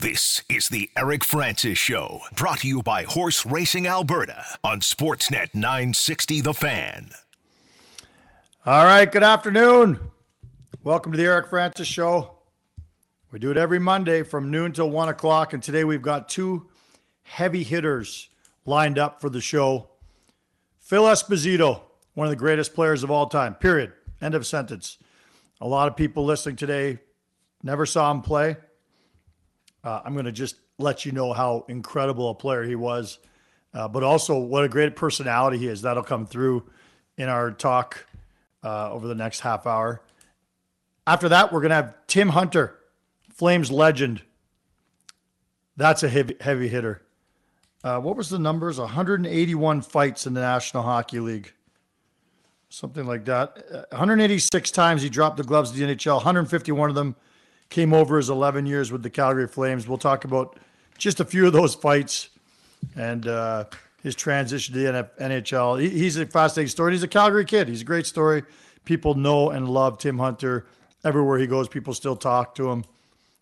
This is the Eric Francis Show, brought to you by Horse Racing Alberta on Sportsnet 960 The Fan. All right, good afternoon. Welcome to the Eric Francis Show. We do it every Monday from noon till one o'clock, and today we've got two heavy hitters lined up for the show. Phil Esposito, one of the greatest players of all time, period. End of sentence. A lot of people listening today never saw him play uh, I'm going to just let you know how incredible a player he was, uh, but also what a great personality he is. That'll come through in our talk uh, over the next half hour. After that, we're going to have Tim Hunter, Flames legend. That's a heavy, heavy hitter. Uh, what was the numbers? 181 fights in the National Hockey League. Something like that. Uh, 186 times he dropped the gloves to the NHL, 151 of them came over his 11 years with the Calgary Flames. We'll talk about just a few of those fights and uh, his transition to the NHL. he's a fascinating story. He's a Calgary kid. He's a great story. People know and love Tim Hunter. Everywhere he goes, people still talk to him,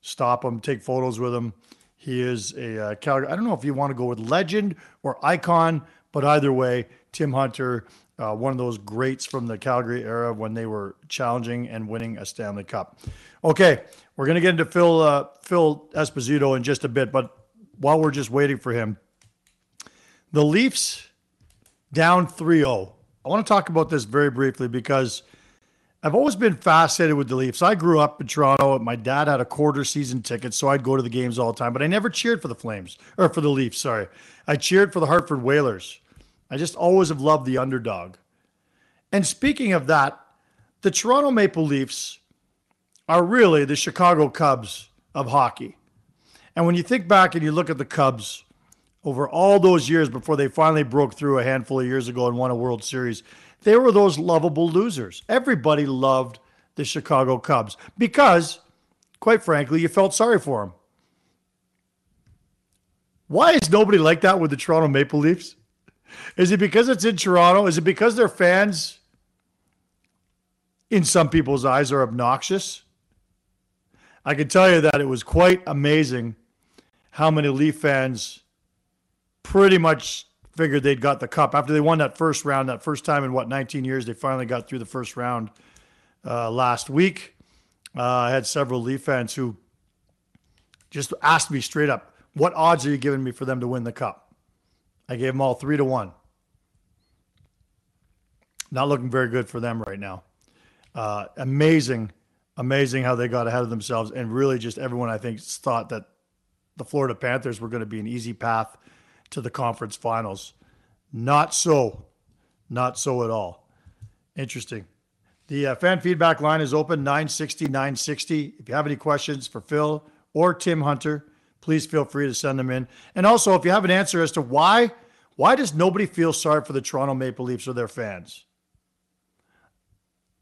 stop him, take photos with him. He is a uh, Calgary. I don't know if you want to go with legend or icon, but either way, Tim Hunter, uh, one of those greats from the Calgary era when they were challenging and winning a Stanley Cup. Okay, we're going to get into Phil uh, Phil Esposito in just a bit, but while we're just waiting for him, the Leafs down 3-0. I want to talk about this very briefly because I've always been fascinated with the Leafs. I grew up in Toronto. My dad had a quarter season ticket, so I'd go to the games all the time, but I never cheered for the Flames or for the Leafs, sorry. I cheered for the Hartford Whalers. I just always have loved the underdog. And speaking of that, the Toronto Maple Leafs are really the Chicago Cubs of hockey. And when you think back and you look at the Cubs over all those years before they finally broke through a handful of years ago and won a World Series, they were those lovable losers. Everybody loved the Chicago Cubs because, quite frankly, you felt sorry for them. Why is nobody like that with the Toronto Maple Leafs? Is it because it's in Toronto? Is it because their fans, in some people's eyes, are obnoxious? I can tell you that it was quite amazing how many Leaf fans pretty much figured they'd got the cup after they won that first round. That first time in what 19 years, they finally got through the first round uh, last week. Uh, I had several Leaf fans who just asked me straight up, "What odds are you giving me for them to win the cup?" I gave them all three to one. Not looking very good for them right now. Uh, amazing amazing how they got ahead of themselves and really just everyone I think thought that the Florida Panthers were going to be an easy path to the conference finals. Not so. Not so at all. Interesting. The uh, fan feedback line is open 960 960. If you have any questions for Phil or Tim Hunter, please feel free to send them in. And also, if you have an answer as to why why does nobody feel sorry for the Toronto Maple Leafs or their fans?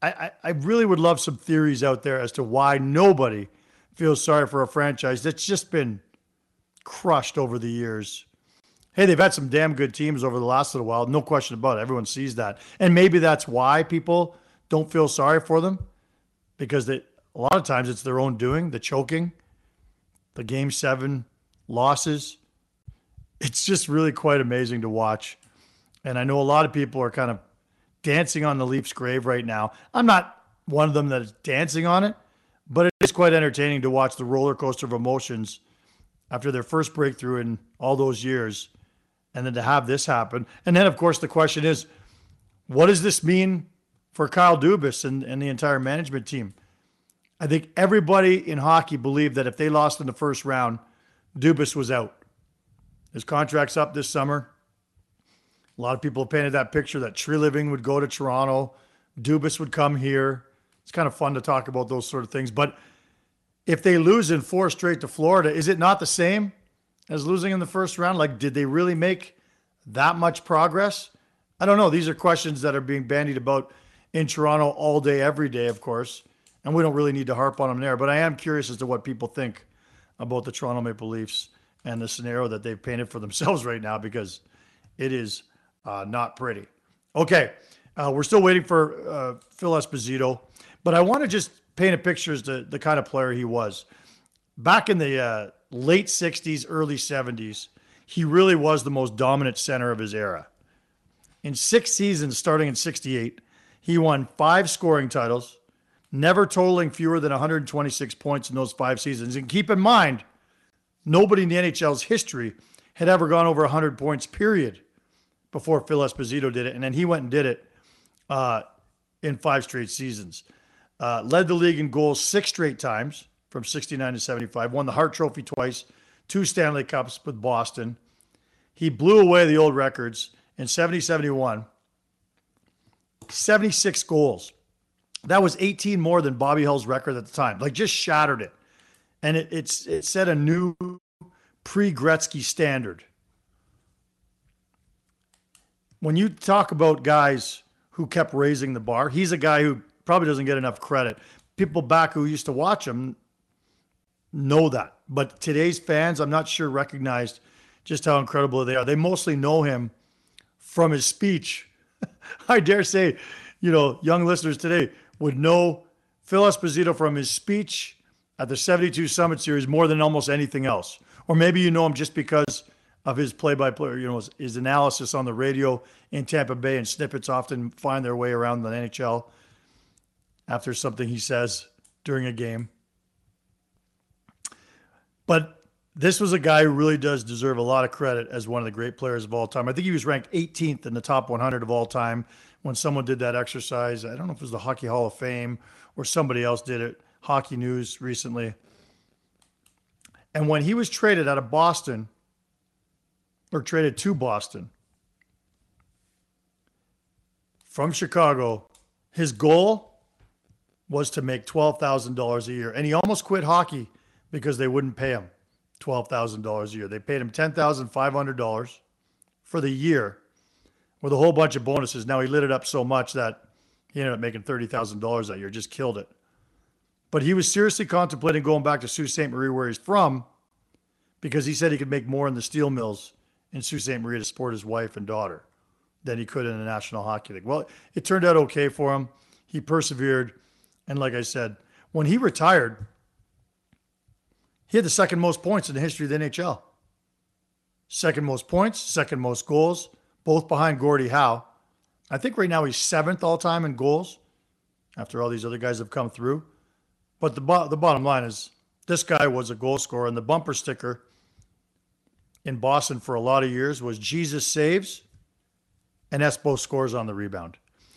I, I really would love some theories out there as to why nobody feels sorry for a franchise that's just been crushed over the years. Hey, they've had some damn good teams over the last little while, no question about it. Everyone sees that, and maybe that's why people don't feel sorry for them because they, a lot of times it's their own doing, the choking, the game seven losses. It's just really quite amazing to watch, and I know a lot of people are kind of dancing on the Leafs' grave right now. I'm not one of them that is dancing on it, but it is quite entertaining to watch the roller coaster of emotions after their first breakthrough in all those years, and then to have this happen. And then, of course, the question is, what does this mean for Kyle Dubas and, and the entire management team? I think everybody in hockey believed that if they lost in the first round, Dubas was out. His contract's up this summer. A lot of people painted that picture that Treliving would go to Toronto, Dubas would come here. It's kind of fun to talk about those sort of things. But if they lose in four straight to Florida, is it not the same as losing in the first round? Like, did they really make that much progress? I don't know. These are questions that are being bandied about in Toronto all day, every day, of course. And we don't really need to harp on them there. But I am curious as to what people think about the Toronto Maple Leafs and the scenario that they've painted for themselves right now because it is uh, not pretty. Okay, uh, we're still waiting for uh, Phil Esposito, but I want to just paint a picture as to the kind of player he was. Back in the uh, late 60s, early 70s, he really was the most dominant center of his era. In six seasons, starting in 68, he won five scoring titles, never totaling fewer than 126 points in those five seasons. And keep in mind, nobody in the NHL's history had ever gone over 100 points, period, before Phil Esposito did it. And then he went and did it uh, in five straight seasons. Uh, led the league in goals six straight times from 69 to 75, won the Hart Trophy twice, two Stanley Cups with Boston. He blew away the old records in 70 71, 76 goals. That was 18 more than Bobby Hull's record at the time. Like just shattered it. And it, it's it set a new pre Gretzky standard. When you talk about guys who kept raising the bar, he's a guy who probably doesn't get enough credit. People back who used to watch him know that. But today's fans, I'm not sure recognized just how incredible they are. They mostly know him from his speech. I dare say, you know, young listeners today would know Phil Esposito from his speech at the 72 Summit Series more than almost anything else. Or maybe you know him just because of his play-by-play, you know, his, his analysis on the radio in Tampa Bay, and snippets often find their way around the NHL after something he says during a game. But this was a guy who really does deserve a lot of credit as one of the great players of all time. I think he was ranked 18th in the top 100 of all time when someone did that exercise. I don't know if it was the Hockey Hall of Fame or somebody else did it, Hockey News recently. And when he was traded out of Boston, or traded to Boston from Chicago, his goal was to make $12,000 a year. And he almost quit hockey because they wouldn't pay him $12,000 a year. They paid him $10,500 for the year with a whole bunch of bonuses. Now he lit it up so much that he ended up making $30,000 that year, just killed it. But he was seriously contemplating going back to Sault Ste. Marie, where he's from, because he said he could make more in the steel mills in Sault Ste. Marie to support his wife and daughter than he could in the National Hockey League. Well, it turned out okay for him. He persevered. And like I said, when he retired, he had the second most points in the history of the NHL. Second most points, second most goals, both behind Gordie Howe. I think right now he's seventh all time in goals after all these other guys have come through. But the, bo- the bottom line is this guy was a goal scorer, and the bumper sticker in Boston for a lot of years was Jesus saves and Espo scores on the rebound.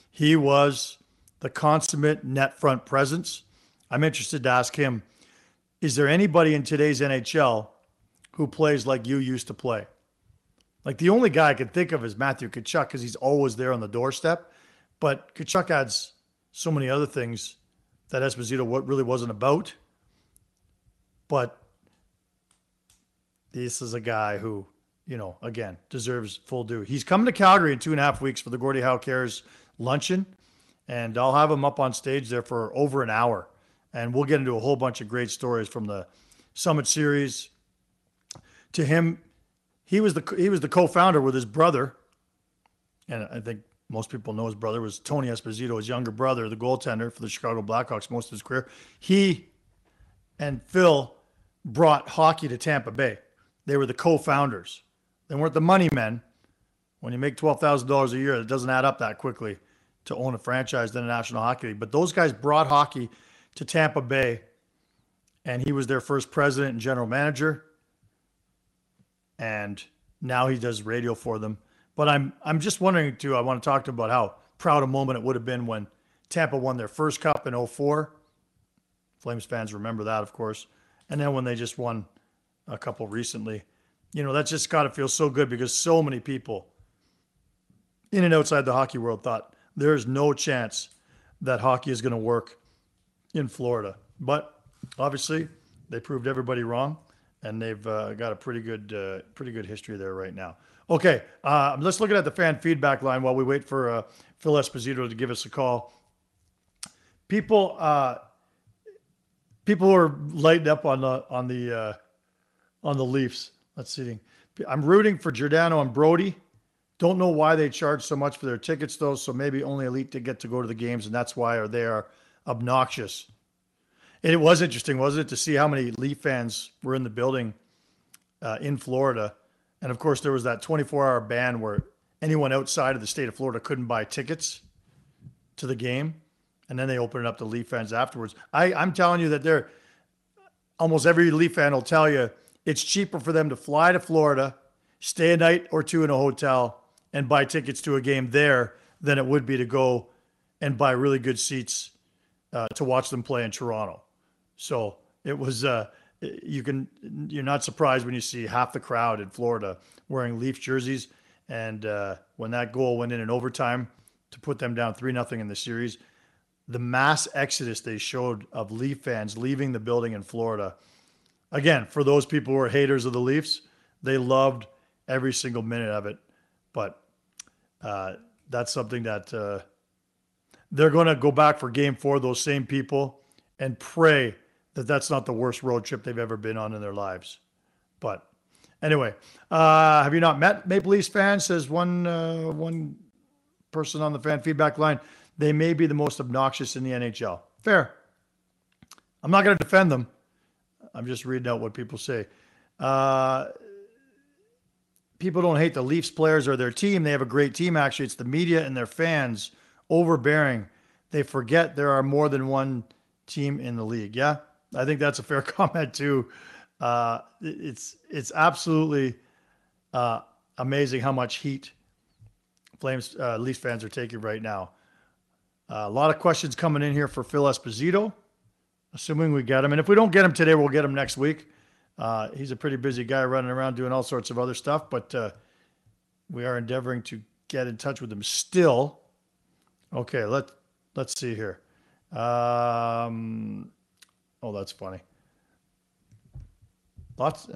He was the consummate net front presence. I'm interested to ask him is there anybody in today's NHL who plays like you used to play? Like the only guy I could think of is Matthew Tkachuk because he's always there on the doorstep. But Tkachuk adds so many other things that Esposito what really wasn't about. But this is a guy who, you know, again, deserves full due. He's coming to Calgary in two and a half weeks for the Gordie Howe Cares luncheon, and I'll have him up on stage there for over an hour, and we'll get into a whole bunch of great stories from the Summit Series. To him, he was the he was the co-founder with his brother, and I think most people know his brother was Tony Esposito, his younger brother, the goaltender for the Chicago Blackhawks most of his career. He and Phil brought hockey to Tampa Bay. They were the co-founders. They weren't the money men. When you make twelve thousand dollars a year, it doesn't add up that quickly to own a franchise in the National Hockey League. But those guys brought hockey to Tampa Bay, and he was their first president and general manager. And now he does radio for them. But I'm I'm just wondering too. I want to talk to about how proud a moment it would have been when Tampa won their first cup in 04. Flames fans remember that, of course. And then when they just won a couple recently. You know, that's just got to feel so good because so many people in and outside the hockey world thought there is no chance that hockey is going to work in Florida. But obviously, they proved everybody wrong, and they've uh, got a pretty good, uh, pretty good history there right now. Okay, uh, let's look at the fan feedback line while we wait for uh, Phil Esposito to give us a call. People, uh, people are lighting up on the on the uh, on the Leafs. Let's see. I'm rooting for Giordano and Brodie. Don't know why they charge so much for their tickets though. So maybe only elite to get to go to the games, and that's why they are obnoxious. It was interesting, wasn't it, to see how many Leaf fans were in the building uh, in Florida. And of course, there was that 24 hour ban where anyone outside of the state of Florida couldn't buy tickets to the game. And then they opened it up to Leaf fans afterwards. I, I'm telling you that they're almost every Leaf fan will tell you it's cheaper for them to fly to Florida, stay a night or two in a hotel, and buy tickets to a game there than it would be to go and buy really good seats uh, to watch them play in Toronto. So it was. Uh, you can you're not surprised when you see half the crowd in Florida wearing Leaf jerseys. And uh, when that goal went in in overtime to put them down three nothing in the series, the mass exodus they showed of Leaf fans leaving the building in Florida. Again, for those people who are haters of the Leafs, they loved every single minute of it. But uh, that's something that uh, they're going to go back for game four, those same people, and pray that that's not the worst road trip they've ever been on in their lives. But anyway, uh, have you not met Maple Leafs fans? Says one uh, one person on the fan feedback line. They may be the most obnoxious in the NHL. Fair. I'm not going to defend them. I'm just reading out what people say. Uh, people don't hate the Leafs players or their team. They have a great team, actually. It's the media and their fans overbearing. They forget there are more than one team in the league. Yeah. I think that's a fair comment too. Uh, it's it's absolutely uh, amazing how much heat Flames uh, Leafs fans are taking right now. Uh, a lot of questions coming in here for Phil Esposito, assuming we get him. And if we don't get him today, we'll get him next week. Uh, he's a pretty busy guy running around doing all sorts of other stuff, but uh, we are endeavoring to get in touch with him still. Okay, let let's see here. Um, Oh, that's funny. Lots.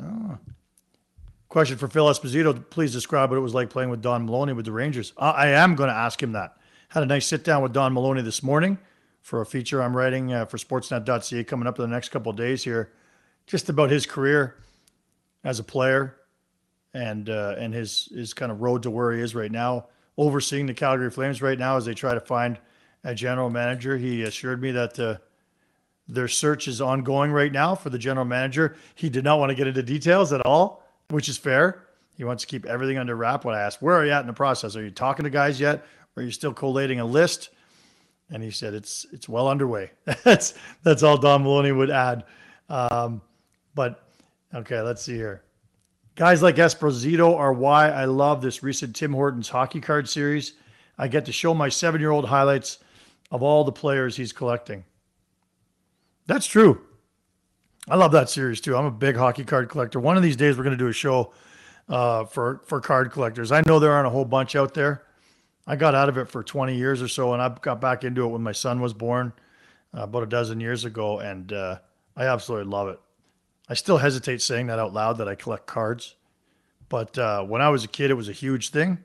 Question for Phil Esposito. Please describe what it was like playing with Don Maloney with the Rangers. I, I am going to ask him that. Had a nice sit down with Don Maloney this morning for a feature I'm writing uh, for Sportsnet.ca coming up in the next couple days here, just about his career as a player and uh, and his his kind of road to where he is right now, overseeing the Calgary Flames right now as they try to find a general manager. He assured me that. Uh, their search is ongoing right now for the general manager. He did not want to get into details at all, which is fair. He wants to keep everything under wrap. When I asked, "Where are you at in the process? Are you talking to guys yet? Or are you still collating a list?" And he said, "It's it's well underway." that's that's all Don Maloney would add. Um, but okay, let's see here. Guys like Esposito are why I love this recent Tim Hortons hockey card series. I get to show my seven-year-old highlights of all the players he's collecting. That's true. I love that series too. I'm a big hockey card collector. One of these days, we're going to do a show uh, for for card collectors. I know there aren't a whole bunch out there. I got out of it for 20 years or so, and I got back into it when my son was born uh, about a dozen years ago, and uh, I absolutely love it. I still hesitate saying that out loud that I collect cards, but uh, when I was a kid, it was a huge thing,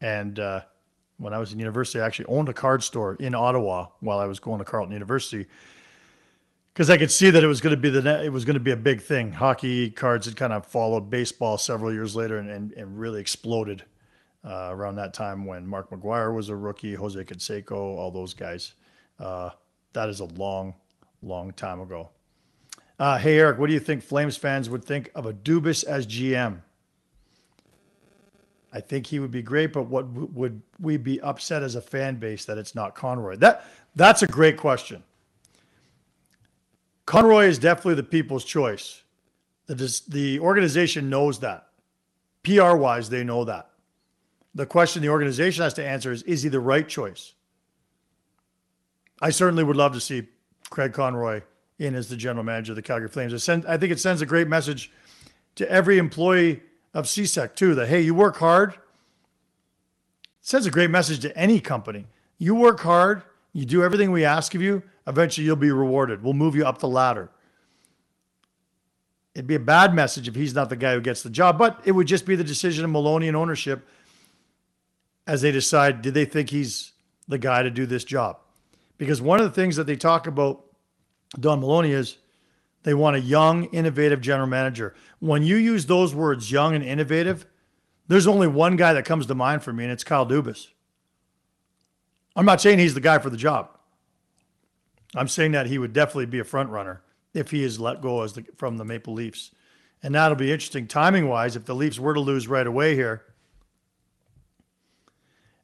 and uh, when I was in university, I actually owned a card store in Ottawa while I was going to Carleton University because I could see that it was going to be the it was going to be a big thing. Hockey cards had kind of followed baseball several years later and, and, and really exploded uh, around that time when Mark McGwire was a rookie, Jose Canseco, all those guys. Uh, that is a long, long time ago. Uh, hey Eric, what do you think Flames fans would think of a Dubas as GM? I think he would be great, but what would we be upset as a fan base that it's not Conroy? That that's a great question. Conroy is definitely the people's choice. The, the organization knows that. PR wise, they know that. The question the organization has to answer is is he the right choice? I certainly would love to see Craig Conroy in as the general manager of the Calgary Flames. Send, I think it sends a great message to every employee of CSEC, too, that, hey, you work hard. It sends a great message to any company. You work hard, you do everything we ask of you, eventually you'll be rewarded. We'll move you up the ladder. It'd be a bad message if he's not the guy who gets the job, but it would just be the decision of Maloney and ownership as they decide did they think he's the guy to do this job? Because one of the things that they talk about Don Maloney is they want a young, innovative general manager. When you use those words, young and innovative, there's only one guy that comes to mind for me, and it's Kyle Dubas. I'm not saying he's the guy for the job. I'm saying that he would definitely be a front runner if he is let go as the, from the Maple Leafs. And that'll be interesting timing wise if the Leafs were to lose right away here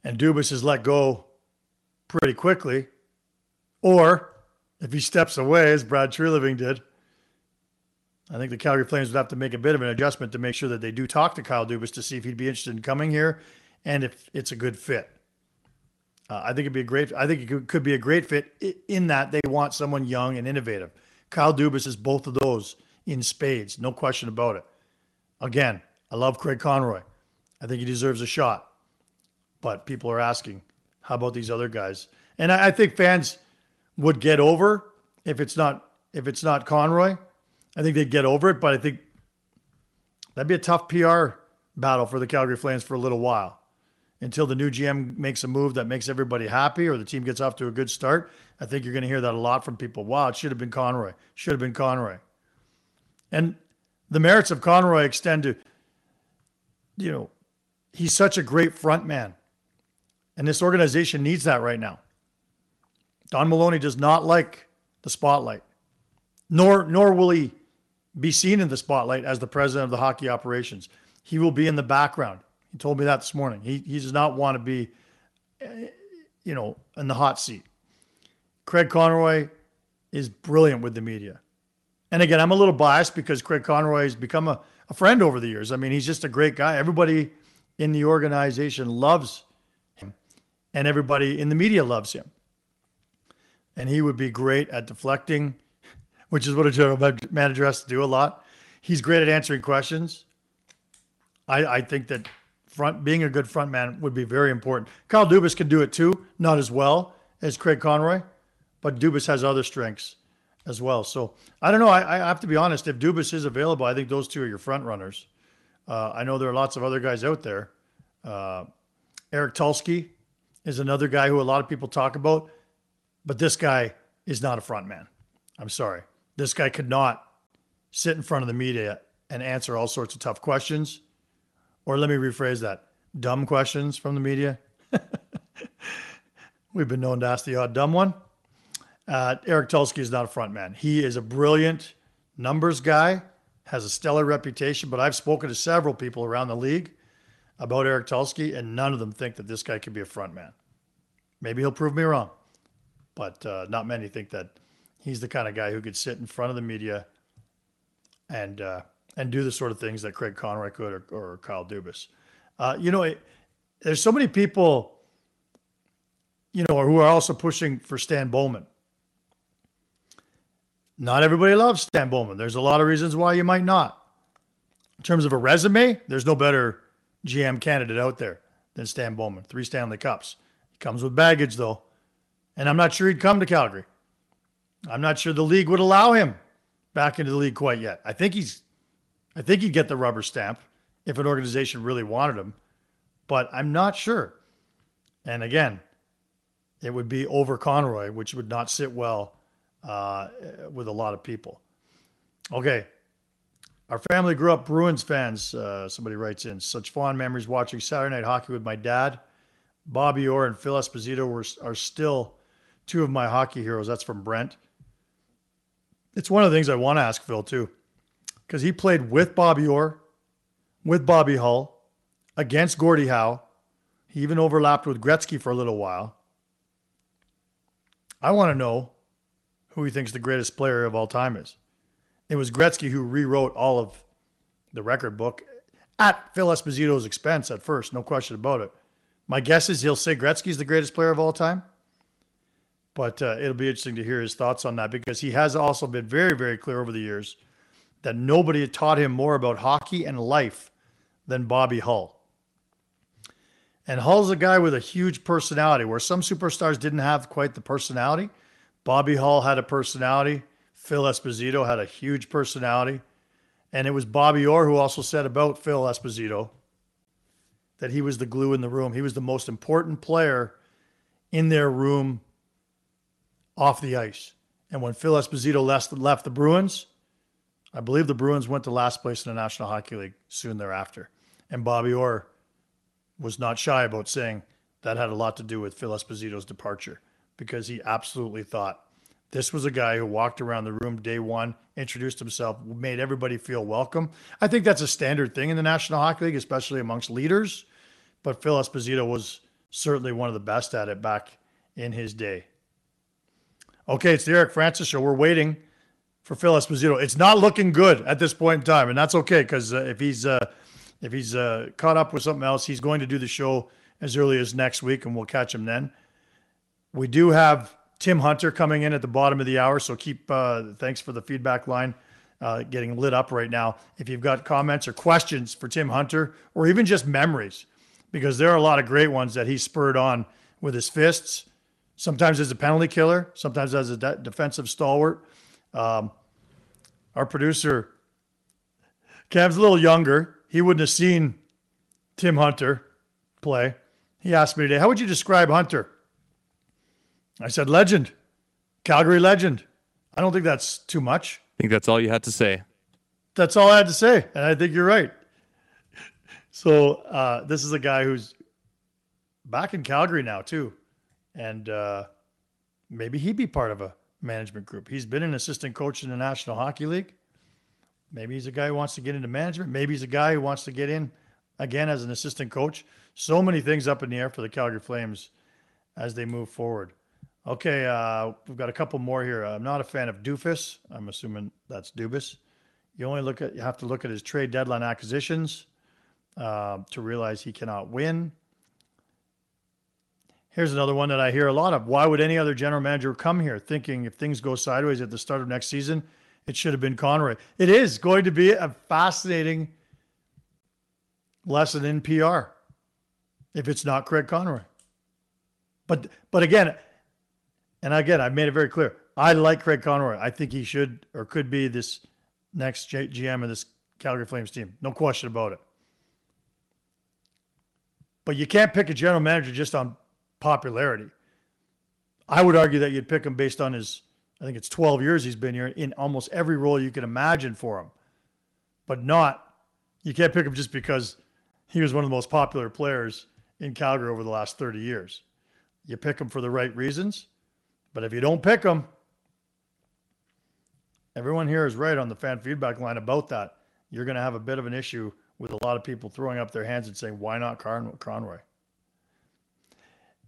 and Dubas is let go pretty quickly, or if he steps away, as Brad Treliving did, I think the Calgary Flames would have to make a bit of an adjustment to make sure that they do talk to Kyle Dubas to see if he'd be interested in coming here and if it's a good fit. Uh, I think it'd be a great. I think it could, could be a great fit in that they want someone young and innovative. Kyle Dubas is both of those in spades, no question about it. Again, I love Craig Conroy. I think he deserves a shot, but people are asking, how about these other guys? And I, I think fans would get over if it's not if it's not Conroy. I think they'd get over it, but I think that'd be a tough PR battle for the Calgary Flames for a little while until the new GM makes a move that makes everybody happy or the team gets off to a good start. I think you're going to hear that a lot from people. Wow, it should have been Conroy. Should have been Conroy. And the merits of Conroy extend to, you know, he's such a great front man. And this organization needs that right now. Don Maloney does not like the spotlight, nor nor will he be seen in the spotlight as the president of the hockey operations. He will be in the background. He told me that this morning. He he does not want to be, eh, you know, in the hot seat. Craig Conroy is brilliant with the media. And again, I'm a little biased because Craig Conroy has become a, a friend over the years. I mean, he's just a great guy. Everybody in the organization loves him, and everybody in the media loves him and he would be great at deflecting, which is what a general manager has to do a lot. He's great at answering questions. I, I think that front being a good front man would be very important. Kyle Dubas can do it too, not as well as Craig Conroy, but Dubas has other strengths as well. So I don't know. I, I have to be honest. If Dubas is available, I think those two are your front runners. Uh, I know there are lots of other guys out there. Uh, Eric Tulsky is another guy who a lot of people talk about. But this guy is not a front man. I'm sorry. This guy could not sit in front of the media and answer all sorts of tough questions. Or let me rephrase that dumb questions from the media. We've been known to ask the odd dumb one. Uh, Eric Tulsky is not a front man. He is a brilliant numbers guy, has a stellar reputation, but I've spoken to several people around the league about Eric Tulsky, and none of them think that this guy could be a front man. Maybe he'll prove me wrong but uh, not many think that he's the kind of guy who could sit in front of the media and uh, and do the sort of things that Craig Conroy could or, or Kyle Dubas. Uh, you know, it, there's so many people, you know, who are also pushing for Stan Bowman. Not everybody loves Stan Bowman. There's a lot of reasons why you might not. In terms of a resume, there's no better GM candidate out there than Stan Bowman. Three Stanley Cups. He comes with baggage, though. And I'm not sure he'd come to Calgary. I'm not sure the league would allow him back into the league quite yet. I think he's I think he'd get the rubber stamp if an organization really wanted him, but I'm not sure. And again, it would be over Conroy, which would not sit well uh, with a lot of people. Okay. Our family grew up Bruins fans. Uh, somebody writes in such fond memories watching Saturday night hockey with my dad. Bobby Orr and Phil Esposito were, are still two of my hockey heroes. That's from Brent. It's one of the things I want to ask Phil too, because he played with Bobby Orr, with Bobby Hull, against Gordie Howe. He even overlapped with Gretzky for a little while. I want to know who he thinks the greatest player of all time is. It was Gretzky who rewrote all of the record book at Phil Esposito's expense at first, no question about it. My guess is he'll say Gretzky's the greatest player of all time. But uh, it'll be interesting to hear his thoughts on that because he has also been very, very clear over the years that nobody had taught him more about hockey and life than Bobby Hull. And Hull's a guy with a huge personality where some superstars didn't have quite the personality. Bobby Hull had a personality. Phil Esposito had a huge personality. And it was Bobby Orr who also said about Phil Esposito that he was the glue in the room. He was the most important player in their room off the ice. And when Phil Esposito left, left the Bruins, I believe the Bruins went to last place in the National Hockey League soon thereafter. And Bobby Orr was not shy about saying that had a lot to do with Phil Esposito's departure because he absolutely thought This was a guy who walked around the room day one, introduced himself, made everybody feel welcome. I think that's a standard thing in the National Hockey League, especially amongst leaders. But Phil Esposito was certainly one of the best at it back in his day. Okay, it's the Eric Francis show. We're waiting for Phil Esposito. It's not looking good at this point in time, and that's okay because uh, if he's uh, if he's uh, caught up with something else, he's going to do the show as early as next week, and we'll catch him then. We do have Tim Hunter coming in at the bottom of the hour. So keep, uh, thanks for the feedback line uh, getting lit up right now. If you've got comments or questions for Tim Hunter, or even just memories, because there are a lot of great ones that he spurred on with his fists, sometimes as a penalty killer, sometimes as a de- defensive stalwart. Um, our producer, Cam's a little younger. He wouldn't have seen Tim Hunter play. He asked me today, How would you describe Hunter? I said, legend, Calgary legend. I don't think that's too much. I think that's all you had to say. That's all I had to say. And I think you're right. So uh, this is a guy who's back in Calgary now, too. And uh, maybe he'd be part of a management group. He's been an assistant coach in the National Hockey League. Maybe he's a guy who wants to get into management. Maybe he's a guy who wants to get in again as an assistant coach. So many things up in the air for the Calgary Flames as they move forward. Okay, uh, we've got a couple more here. I'm not a fan of Doofus. I'm assuming that's Dubas. You only look at you have to look at his trade deadline acquisitions uh, to realize he cannot win. Here's another one that I hear a lot of. Why would any other general manager come here thinking if things go sideways at the start of next season, it should have been Conroy? It is going to be a fascinating lesson in PR if it's not Craig Conroy. But but again, and again, I've made it very clear. I like Craig Conroy. I think he should or could be this next GM of this Calgary Flames team. No question about it. But you can't pick a general manager just on popularity. I would argue that you'd pick him based on his, I think it's 12 years he's been here in almost every role you can imagine for him. But not, you can't pick him just because he was one of the most popular players in Calgary over the last 30 years. You pick him for the right reasons but if you don't pick him, everyone here is right on the fan feedback line about that. You're going to have a bit of an issue with a lot of people throwing up their hands and saying, "Why not Con- Conroy?"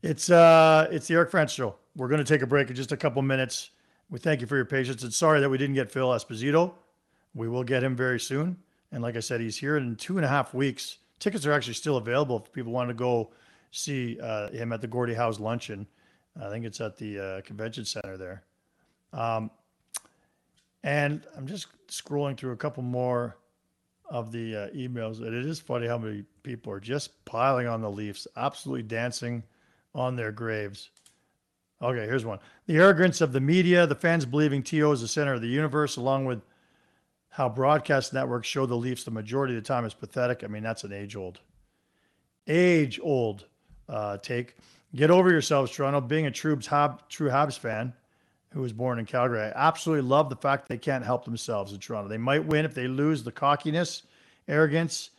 It's uh, it's the Eric Francis show. We're going to take a break in just a couple minutes. We thank you for your patience and sorry that we didn't get Phil Esposito. We will get him very soon. And like I said, he's here in two and a half weeks. Tickets are actually still available if people want to go see uh, him at the Gordie Howe's luncheon. I think it's at the uh, convention center there. Um, and I'm just scrolling through a couple more of the uh, emails, and it is funny how many people are just piling on the Leafs, absolutely dancing on their graves. Okay, here's one. The arrogance of the media, the fans believing TO is the center of the universe, along with how broadcast networks show the Leafs the majority of the time is pathetic. I mean, that's an age old, age old uh, take. Get over yourselves, Toronto. Being a true, Hab, true Habs fan who was born in Calgary, I absolutely love the fact they can't help themselves in Toronto. They might win if they lose the cockiness, arrogance,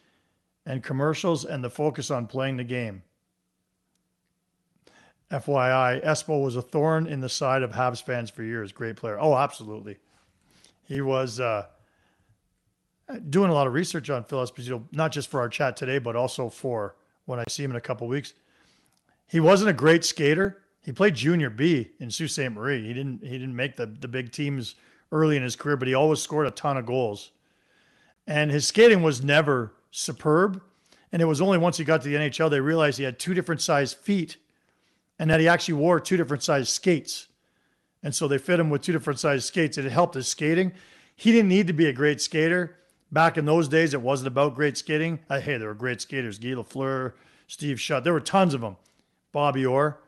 and commercials and the focus on playing the game. FYI, Espo was a thorn in the side of Habs fans for years. Great player. Oh, absolutely. He was uh, doing a lot of research on Phil Esposito, not just for our chat today, but also for when I see him in a couple weeks he wasn't a great skater. He played junior B in Sault Ste. Marie. He didn't he didn't make the, the big teams early in his career, but he always scored a ton of goals. And his skating was never superb. And it was only once he got to the NHL they realized he had two different size feet and that he actually wore two different size skates. And so they fit him with two different size skates and it helped his skating. He didn't need to be a great skater. Back in those days, it wasn't about great skating. Uh, hey, there were great skaters. Guy Lafleur, Steve Shutt. There were tons of them. Bobby Orr.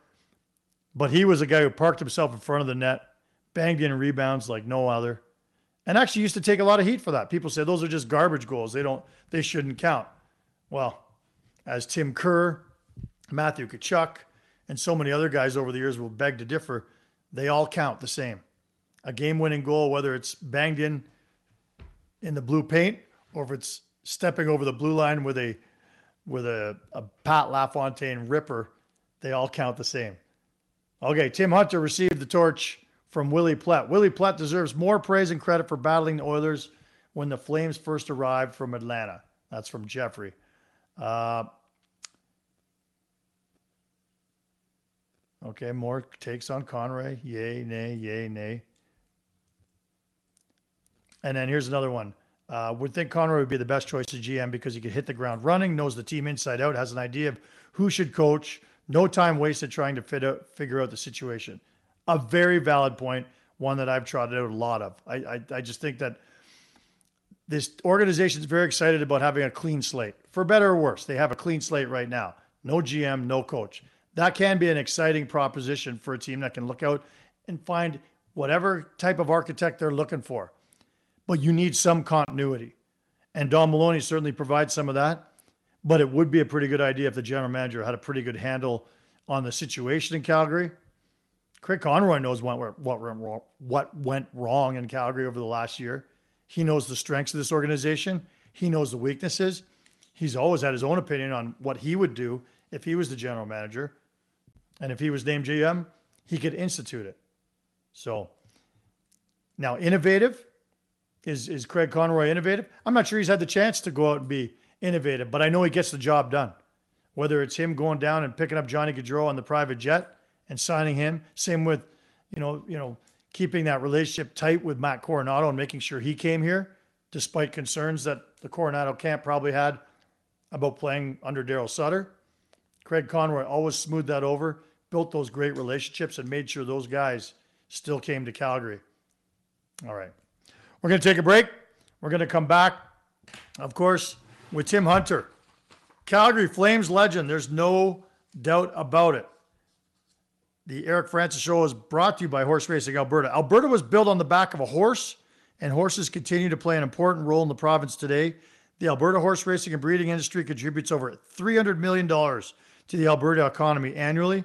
But he was a guy who parked himself in front of the net, banged in rebounds like no other, and actually used to take a lot of heat for that. People say those are just garbage goals. They don't they shouldn't count. Well, as Tim Kerr, Matthew Tkachuk, and so many other guys over the years will beg to differ, they all count the same. A game-winning goal, whether it's banged in in the blue paint or if it's stepping over the blue line with a with a, a Pat LaFontaine ripper they all count the same. Okay, Tim Hunter received the torch from Willi Plett. Willi Plett deserves more praise and credit for battling the Oilers when the Flames first arrived from Atlanta. That's from Jeffrey. Uh, okay, more takes on Conroy. Yay, nay, yay, nay. And then here's another one. Uh, would think Conroy would be the best choice to GM because he could hit the ground running, knows the team inside out, has an idea of who should coach, no time wasted trying to fit out, figure out the situation. A very valid point, one that I've trotted out a lot of. I, I, I just think that this organization is very excited about having a clean slate, for better or worse. They have a clean slate right now. No GM, no coach. That can be an exciting proposition for a team that can look out and find whatever type of architect they're looking for but you need some continuity. And Don Maloney certainly provides some of that. But it would be a pretty good idea if the general manager had a pretty good handle on the situation in Calgary. Craig Conroy knows what, went, what went wrong in Calgary over the last year. He knows the strengths of this organization. He knows the weaknesses. He's always had his own opinion on what he would do if he was the general manager. And if he was named GM, he could institute it. So now, innovative, is is Craig Conroy innovative? I'm not sure he's had the chance to go out and be innovative, but I know he gets the job done. Whether it's him going down and picking up Johnny Gaudreau on the private jet and signing him, same with, you know, you know, keeping that relationship tight with Matt Coronato and making sure he came here, despite concerns that the Coronato camp probably had about playing under Daryl Sutter. Craig Conroy always smoothed that over, built those great relationships, and made sure those guys still came to Calgary. All right. We're going to take a break. We're going to come back, of course, with Tim Hunter. Calgary Flames legend. There's no doubt about it. The Eric Francis Show is brought to you by Horse Racing Alberta. Alberta was built on the back of a horse, and horses continue to play an important role in the province today. The Alberta horse racing and breeding industry contributes over $300 million to the Alberta economy annually,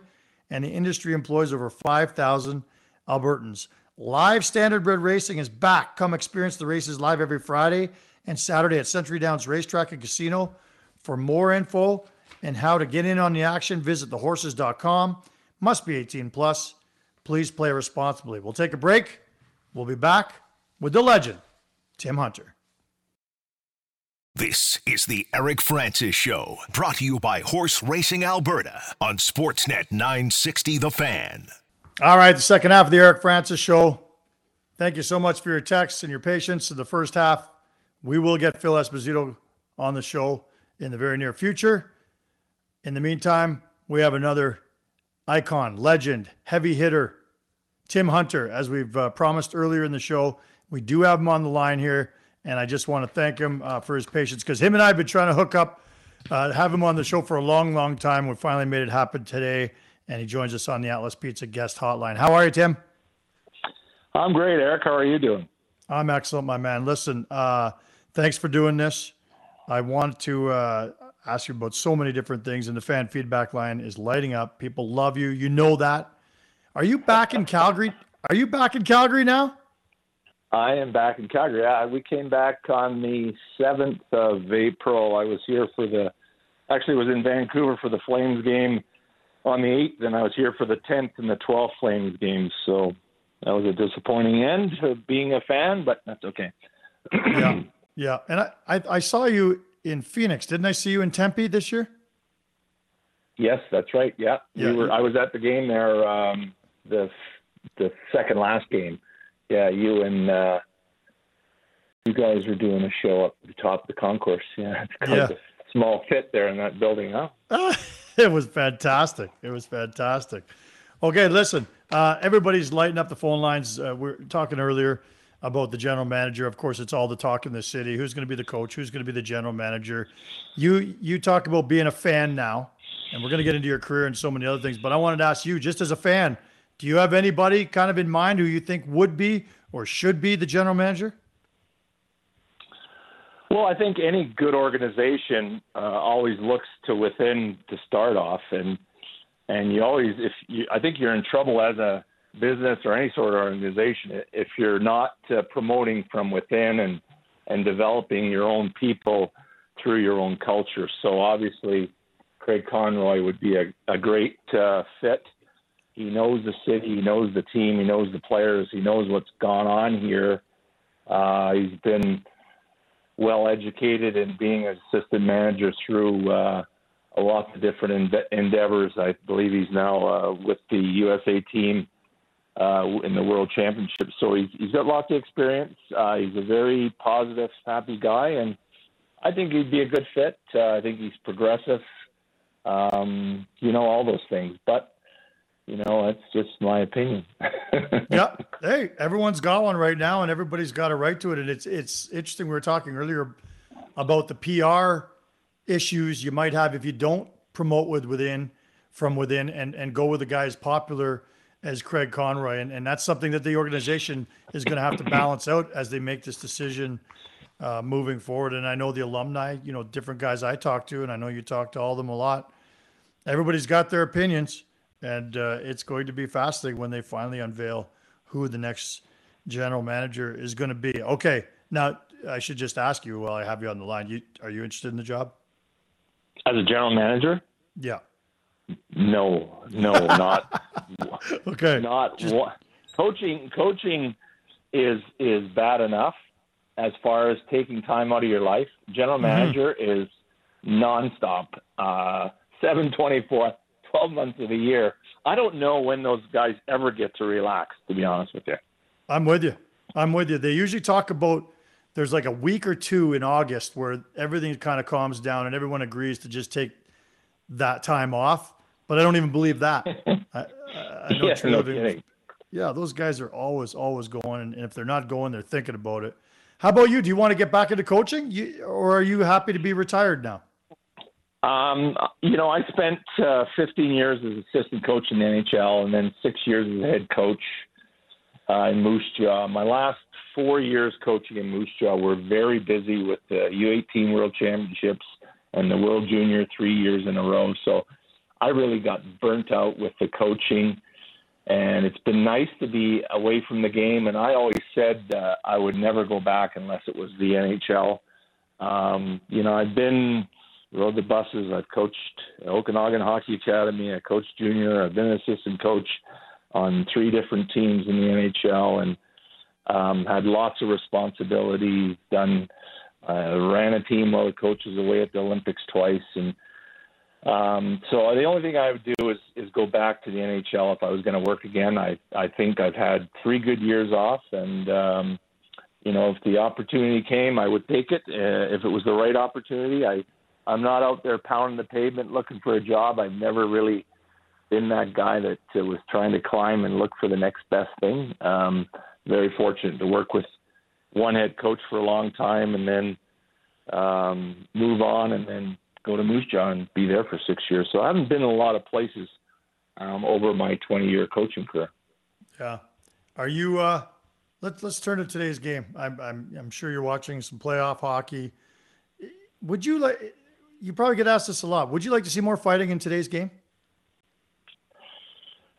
and the industry employs over 5,000 Albertans. Live standardbred racing is back. Come experience the races live every Friday and Saturday at Century Downs Racetrack and Casino. For more info and how to get in on the action, visit thehorses.com. Must be 18 plus. Please play responsibly. We'll take a break. We'll be back with the legend, Tim Hunter. This is the Eric Francis Show, brought to you by Horse Racing Alberta on Sportsnet 960 The Fan. All right, the second half of the Eric Francis show. Thank you so much for your texts and your patience in the first half. We will get Phil Esposito on the show in the very near future. In the meantime, we have another icon, legend, heavy hitter, Tim Hunter, as we've uh, promised earlier in the show. We do have him on the line here, and I just want to thank him uh, for his patience because him and I have been trying to hook up, uh, have him on the show for a long, long time. We finally made it happen today and he joins us on the Atlas Pizza guest hotline. How are you, Tim? I'm great, Eric. How are you doing? I'm excellent, my man. Listen, uh, thanks for doing this. I want to uh, ask you about so many different things, and the fan feedback line is lighting up. People love you. You know that. Are you back in Calgary? Are you back in Calgary now? I am back in Calgary. Yeah, we came back on the seventh of April. I was here for the, actually, was in Vancouver for the Flames game on the 8th, and I was here for the 10th and the 12th Flames games. So that was a disappointing end of being a fan, but that's okay. yeah, yeah. And I, I, I, saw you in Phoenix. Didn't I see you in Tempe this year? Yes, that's right. Yeah, yeah. We were. I was at the game there. Um, the the second last game. Yeah, you and uh, you guys were doing a show up at the top of the concourse. Yeah, it's kind yeah. of a small fit there in that building, huh? it was fantastic. It was fantastic. Okay, listen, uh, everybody's lighting up the phone lines. Uh, we are talking earlier about the general manager. Of course, it's all the talk in the city. Who's going to be the coach? Who's going to be the general manager? You you talk about being a fan now, and we're going to get into your career and so many other things. But I wanted to ask you, just as a fan, do you have anybody kind of in mind who you think would be or should be the general manager? Well, I think any good organization uh, always looks to within to start off, and and you always, if you, I think you're in trouble as a business or any sort of organization if you're not uh, promoting from within and and developing your own people through your own culture. So obviously, Craig Conroy would be a, a great uh, fit. He knows the city, he knows the team, he knows the players, he knows what's gone on here. Uh, he's been well educated in being an assistant manager through uh, a lot of different endeavors. I believe he's now uh, with the USA team uh, in the World Championship. So he's, he's got lots of experience. Uh, he's a very positive, happy guy, and I think he'd be a good fit. Uh, I think he's progressive. Um, you know all those things, but you know that's just my opinion. yeah. Hey, everyone's got one right now, and everybody's got a right to it. And it's it's interesting. We were talking earlier about the PR issues you might have if you don't promote with within from within and and go with the guys popular as Craig Conroy. And, and that's something that the organization is going to have to balance out as they make this decision uh, moving forward. And I know the alumni, you know, different guys I talk to, and I know you talk to all of them a lot. Everybody's got their opinions, and uh, it's going to be fascinating when they finally unveil who the next general manager is going to be. Okay, now I should just ask you while I have you on the line. You are you interested in the job as a general manager? Yeah. No, no, not okay. Not Just... coaching. Coaching is is bad enough as far as taking time out of your life. General mm-hmm. manager mm-hmm. is nonstop, uh, 724, 12 months of the year. I don't know when those guys ever get to relax, to be honest with you. I'm with you. I'm with you. They usually talk about there's like a week or two in August where everything kind of calms down and everyone agrees to just take that time off. But I don't even believe that. I, I know yeah, no yeah, those guys are always, always going. And if they're not going, they're thinking about it. How about you? Do you want to get back into coaching, you, or are you happy to be retired now? Um, you know, I spent uh, 15 years as assistant coach in the NHL, and then six years as head coach uh, in Moose Jaw. My last four years coaching in Moose Jaw were very busy with the U18 World Championships and the World Junior three years in a row. So I really got burnt out with the coaching, and it's been nice to be away from the game. And I always said uh, I would never go back unless it was the NHL. Um, you know, I've been rode the buses. I've coached Okanagan Hockey Academy. I coached junior. I've been an assistant coach on three different teams in the NHL, and um, had lots of responsibility. Done uh, ran a team while the coach was away at the Olympics twice, and um, so the only thing I would do is is go back to the NHL if I was going to work again. I I think I've had three good years off, and um, you know if the opportunity came, I would take it. Uh, if it was the right opportunity, I I'm not out there pounding the pavement looking for a job. I've never really been that guy that uh, was trying to climb and look for the next best thing. Um, very fortunate to work with one head coach for a long time and then um, move on and then go to Moose Jaw and be there for six years. So I haven't been in a lot of places um, over my 20 year coaching career. Yeah. Are you, uh, let's, let's turn to today's game. I'm, I'm, I'm sure you're watching some playoff hockey. Would you like, you probably get asked this a lot. Would you like to see more fighting in today's game?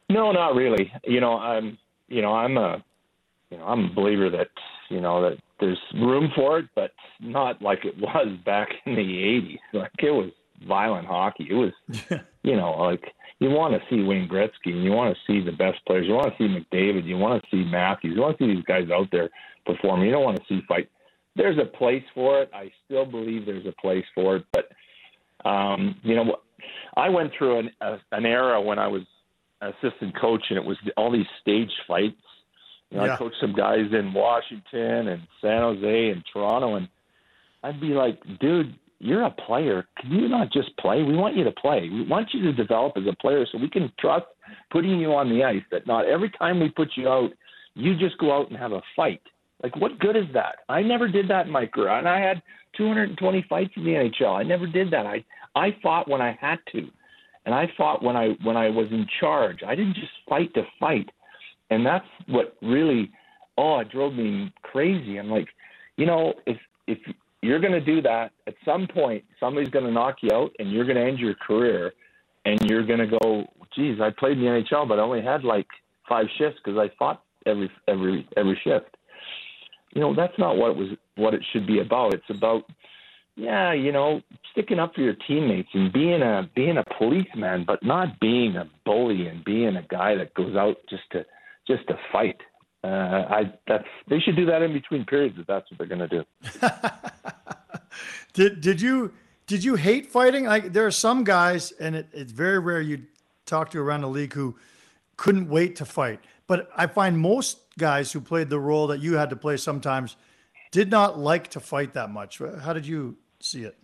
No, not really. You know, I'm, you know, I'm a, you know, I'm a believer that, you know, that there's room for it, but not like it was back in the 80s. Like it was violent hockey. It was, you know, like you want to see Wayne Gretzky and you want to see the best players. You want to see McDavid. You want to see Matthews. You want to see these guys out there performing. You don't want to see fight. There's a place for it. I still believe there's a place for it, but um, you know, I went through an, a, an era when I was assistant coach, and it was all these staged fights you know, yeah. I coached some guys in Washington and San Jose and Toronto, and I'd be like, dude, you're a player. Can you not just play? We want you to play. We want you to develop as a player so we can trust putting you on the ice that not every time we put you out, you just go out and have a fight. Like, what good is that? I never did that in my career, and I had 220 fights in the NHL. I never did that. I I fought when I had to, and I fought when I when I was in charge. I didn't just fight to fight and that's what really oh it drove me crazy i'm like you know if if you're going to do that at some point somebody's going to knock you out and you're going to end your career and you're going to go geez i played in the nhl but i only had like five shifts because i fought every every every shift you know that's not what it was what it should be about it's about yeah, you know, sticking up for your teammates and being a being a policeman, but not being a bully and being a guy that goes out just to just to fight. Uh, I that's they should do that in between periods if that's what they're going to do. did did you did you hate fighting? Like there are some guys, and it, it's very rare you talk to around the league who couldn't wait to fight. But I find most guys who played the role that you had to play sometimes did not like to fight that much. How did you see it?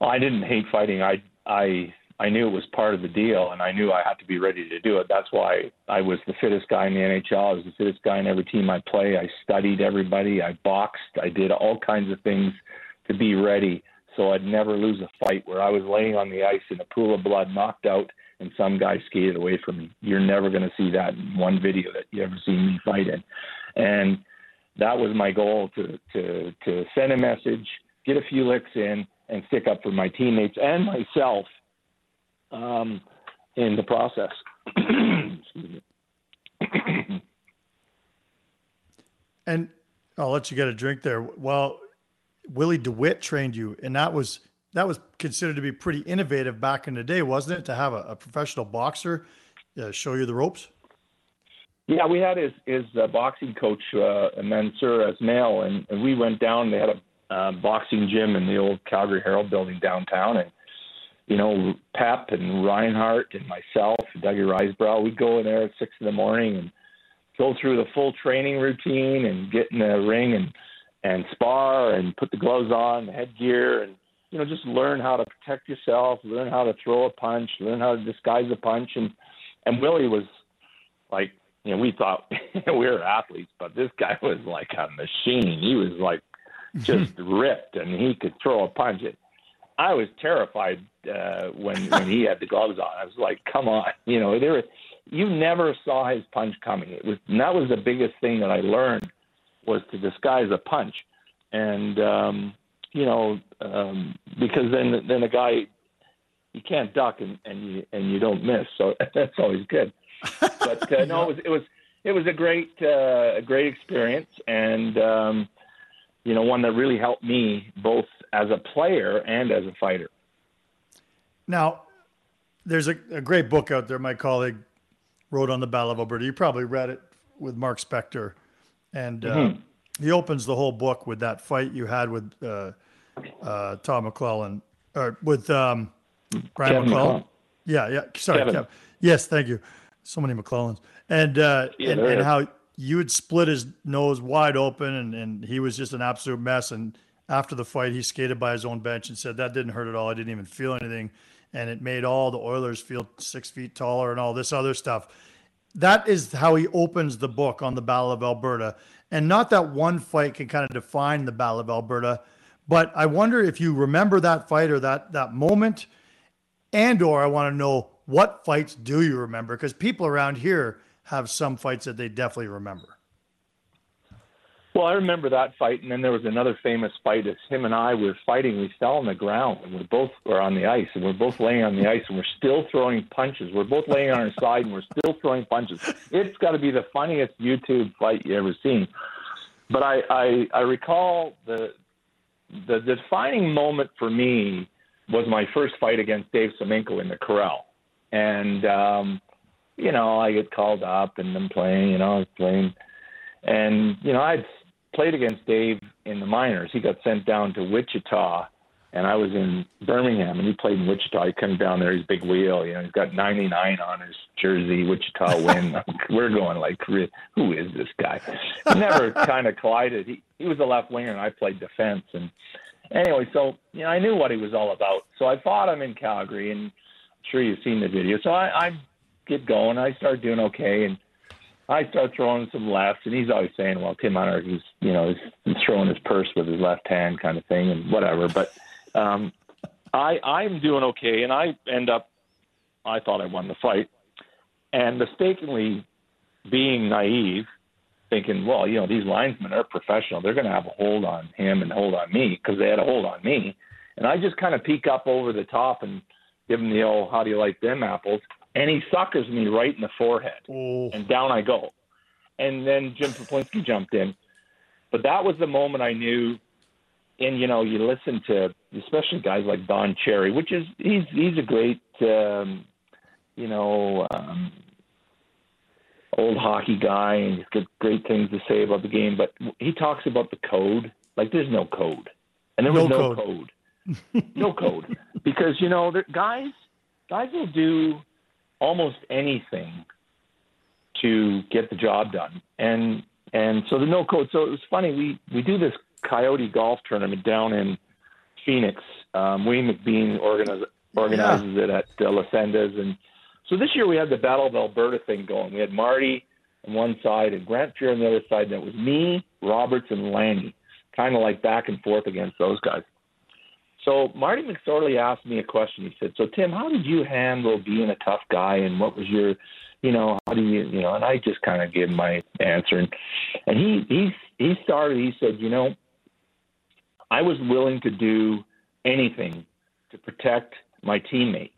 Well, I didn't hate fighting. I I I knew it was part of the deal, and I knew I had to be ready to do it. That's why I was the fittest guy in the NHL. I was the fittest guy in every team I play. I studied everybody. I boxed. I did all kinds of things to be ready, so I'd never lose a fight. Where I was laying on the ice in a pool of blood, knocked out, and some guy skated away from me. You're never going to see that in one video that you ever see me fight in, and that was my goal to to to send a message get a few licks in, and stick up for my teammates and myself um, in the process. and I'll let you get a drink there. Well, Willie DeWitt trained you, and that was that was considered to be pretty innovative back in the day, wasn't it? To have a, a professional boxer uh, show you the ropes. Yeah, we had his his uh, boxing coach uh, Mansour Ismail, and, and we went down. They had a uh, boxing gym in the old Calgary Herald building downtown, and you know Pep and Reinhart and myself, Dougie Risebrough, we'd go in there at six in the morning and go through the full training routine and get in the ring and and spar and put the gloves on, the headgear, and you know just learn how to protect yourself, learn how to throw a punch, learn how to disguise a punch, and and Willie was like you know, we thought we were athletes, but this guy was like a machine. He was like just ripped, and he could throw a punch. It, I was terrified uh, when when he had the gloves on. I was like, "Come on!" You know, there. was, You never saw his punch coming. It was and that was the biggest thing that I learned was to disguise a punch, and um, you know, um, because then then the guy you can't duck and and you and you don't miss, so that's always good. But uh, no, it was it was it was a great uh, a great experience, and um, you know, one that really helped me both as a player and as a fighter. Now, there's a, a great book out there. My colleague wrote on the Battle of Alberta. You probably read it with Mark Spector, and uh, mm-hmm. he opens the whole book with that fight you had with uh, uh, Tom McClelland or with um, Brian Kevin McClelland. McClelland. Yeah, yeah. Sorry, Kevin. Kevin. Yes, thank you. So many McClellands, and uh, yeah, and, and how you had split his nose wide open and, and he was just an absolute mess. And after the fight, he skated by his own bench and said, That didn't hurt at all. I didn't even feel anything. And it made all the Oilers feel six feet taller and all this other stuff. That is how he opens the book on the Battle of Alberta. And not that one fight can kind of define the Battle of Alberta, but I wonder if you remember that fight or that that moment, and or I want to know what fights do you remember? Because people around here have some fights that they definitely remember. Well, I remember that fight, and then there was another famous fight. As him and I were fighting, we fell on the ground, and we're both were on the ice, and we're both laying on the ice, and we're still throwing punches. We're both laying on our side, and we're still throwing punches. It's got to be the funniest YouTube fight you ever seen. But I, I, I recall the, the defining moment for me was my first fight against Dave Semenko in the Corral, and um, you know, I get called up and I'm playing, you know, I was playing. And, you know, I'd played against Dave in the minors. He got sent down to Wichita and I was in Birmingham and he played in Wichita. He comes down there, he's big wheel, you know, he's got 99 on his jersey, Wichita win. We're going like, who is this guy? Never kind of collided. He, he was a left winger and I played defense. And anyway, so, you know, I knew what he was all about. So I fought him in Calgary and I'm sure you've seen the video. So I, I'm get going. I start doing okay, and I start throwing some lefts. And he's always saying, "Well, Tim Hunter, he's you know he's throwing his purse with his left hand, kind of thing, and whatever." But um, I I'm doing okay, and I end up. I thought I won the fight, and mistakenly being naive, thinking, well, you know, these linesmen are professional. They're going to have a hold on him and hold on me because they had a hold on me. And I just kind of peek up over the top and give him the old, how do you like them apples? and he suckers me right in the forehead, oh. and down I go. And then Jim Peplinski jumped in, but that was the moment I knew and you know, you listen to especially guys like Don Cherry, which is he's he's a great, um, you know, um, old hockey guy, and he's got great things to say about the game. But he talks about the code. Like there's no code, and there was no, no code, code. no code, because you know, guys guys will do almost anything to get the job done. And and so the no code. So it was funny. We we do this Coyote golf tournament down in Phoenix. Um, Wayne McBean organizes organizes yeah. it at uh, Las Sendas, and so this year we had the Battle of Alberta thing going. We had Marty on one side and Grant Fuhr on the other side. And it was me, Roberts, and Lanny, kind of like back and forth against those guys. So Marty McSorley asked me a question. He said, "So Tim, how did you handle being a tough guy, and what was your, you know, how do you, you know?" And I just kind of gave my answer, and, and he he he started. He said, "You know, I was willing to do anything to protect my teammates.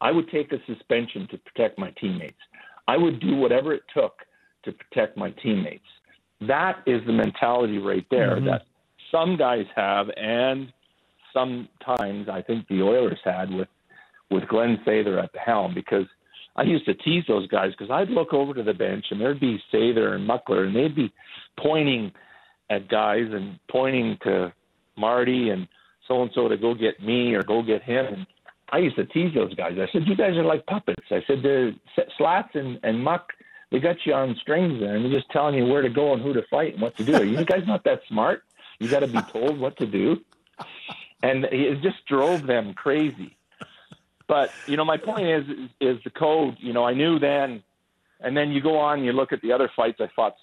I would take a suspension to protect my teammates. I would do whatever it took to protect my teammates. That is the mentality right there mm-hmm. that some guys have, and sometimes I think the Oilers had with with Glenn Sather at the helm because I used to tease those guys because I'd look over to the bench and there'd be Sather and Muckler and they'd be pointing at guys and pointing to Marty and so and so to go get me or go get him. And I used to tease those guys. I said, "You guys are like puppets." I said, "The Slats and, and Muck, they got you on strings there, and they're just telling you where to go and who to fight and what to do. Are you guys not that smart? You got to be told what to do." and it just drove them crazy. But you know, my point is, is, is the code. You know, I knew then, and then you go on, and you look at the other fights I fought.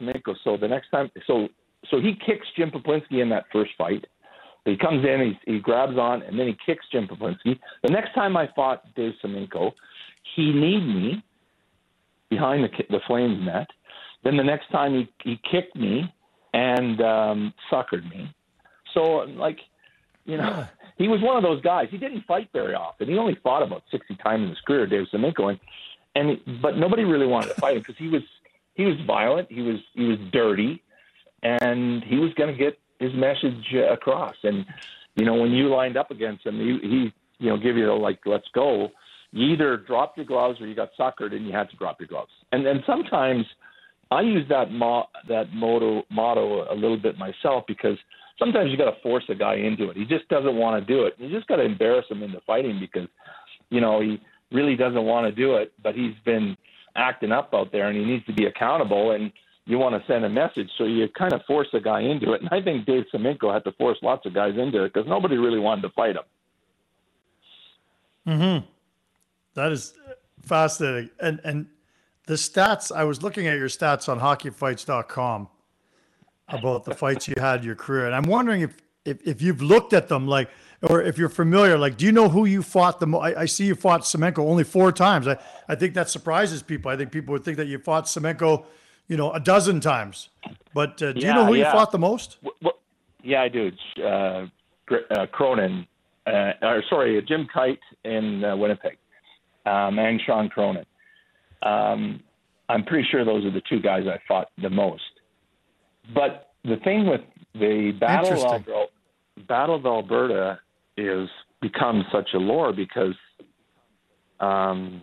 So the next time, so so he kicks Jim Peplinski in that first fight. He comes in, he, he grabs on, and then he kicks Jim Peplinski. The next time I fought Dave Semenko, he kneed me behind the the Flames net. Then the next time he he kicked me and um, suckered me. So like you know, he was one of those guys. He didn't fight very often. He only fought about 60 times in his career, Dave Semenko, and, and but nobody really wanted to fight him because he was he was violent, he was he was dirty, and he was going to get his message across. And you know, when you lined up against him, he, he you know give you the like let's go. You either dropped your gloves or you got suckered, and you had to drop your gloves. And then sometimes I use that mo- that motto motto a little bit myself because sometimes you got to force a guy into it. He just doesn't want to do it. You just got to embarrass him into fighting because, you know, he really doesn't want to do it, but he's been acting up out there and he needs to be accountable and you want to send a message. So you kind of force a guy into it. And I think Dave Semenko had to force lots of guys into it because nobody really wanted to fight him. Hmm. That is fascinating. And and the stats. I was looking at your stats on HockeyFights.com about the fights you had in your career. And I'm wondering if, if, if you've looked at them, like, or if you're familiar, like, do you know who you fought the most? I, I, see you fought Semenko only four times. I, I think that surprises people. I think people would think that you fought Semenko, you know, a dozen times. But uh, do yeah, you know who yeah. you fought the most? Well, yeah, I do. Uh, uh, Cronin, uh, or sorry, Jim Kyte in uh, Winnipeg, um, and Shawn Cronin. Um, I'm pretty sure those are the two guys I fought the most. But the thing with the Battle of, Battle of Alberta is become such a lore because um,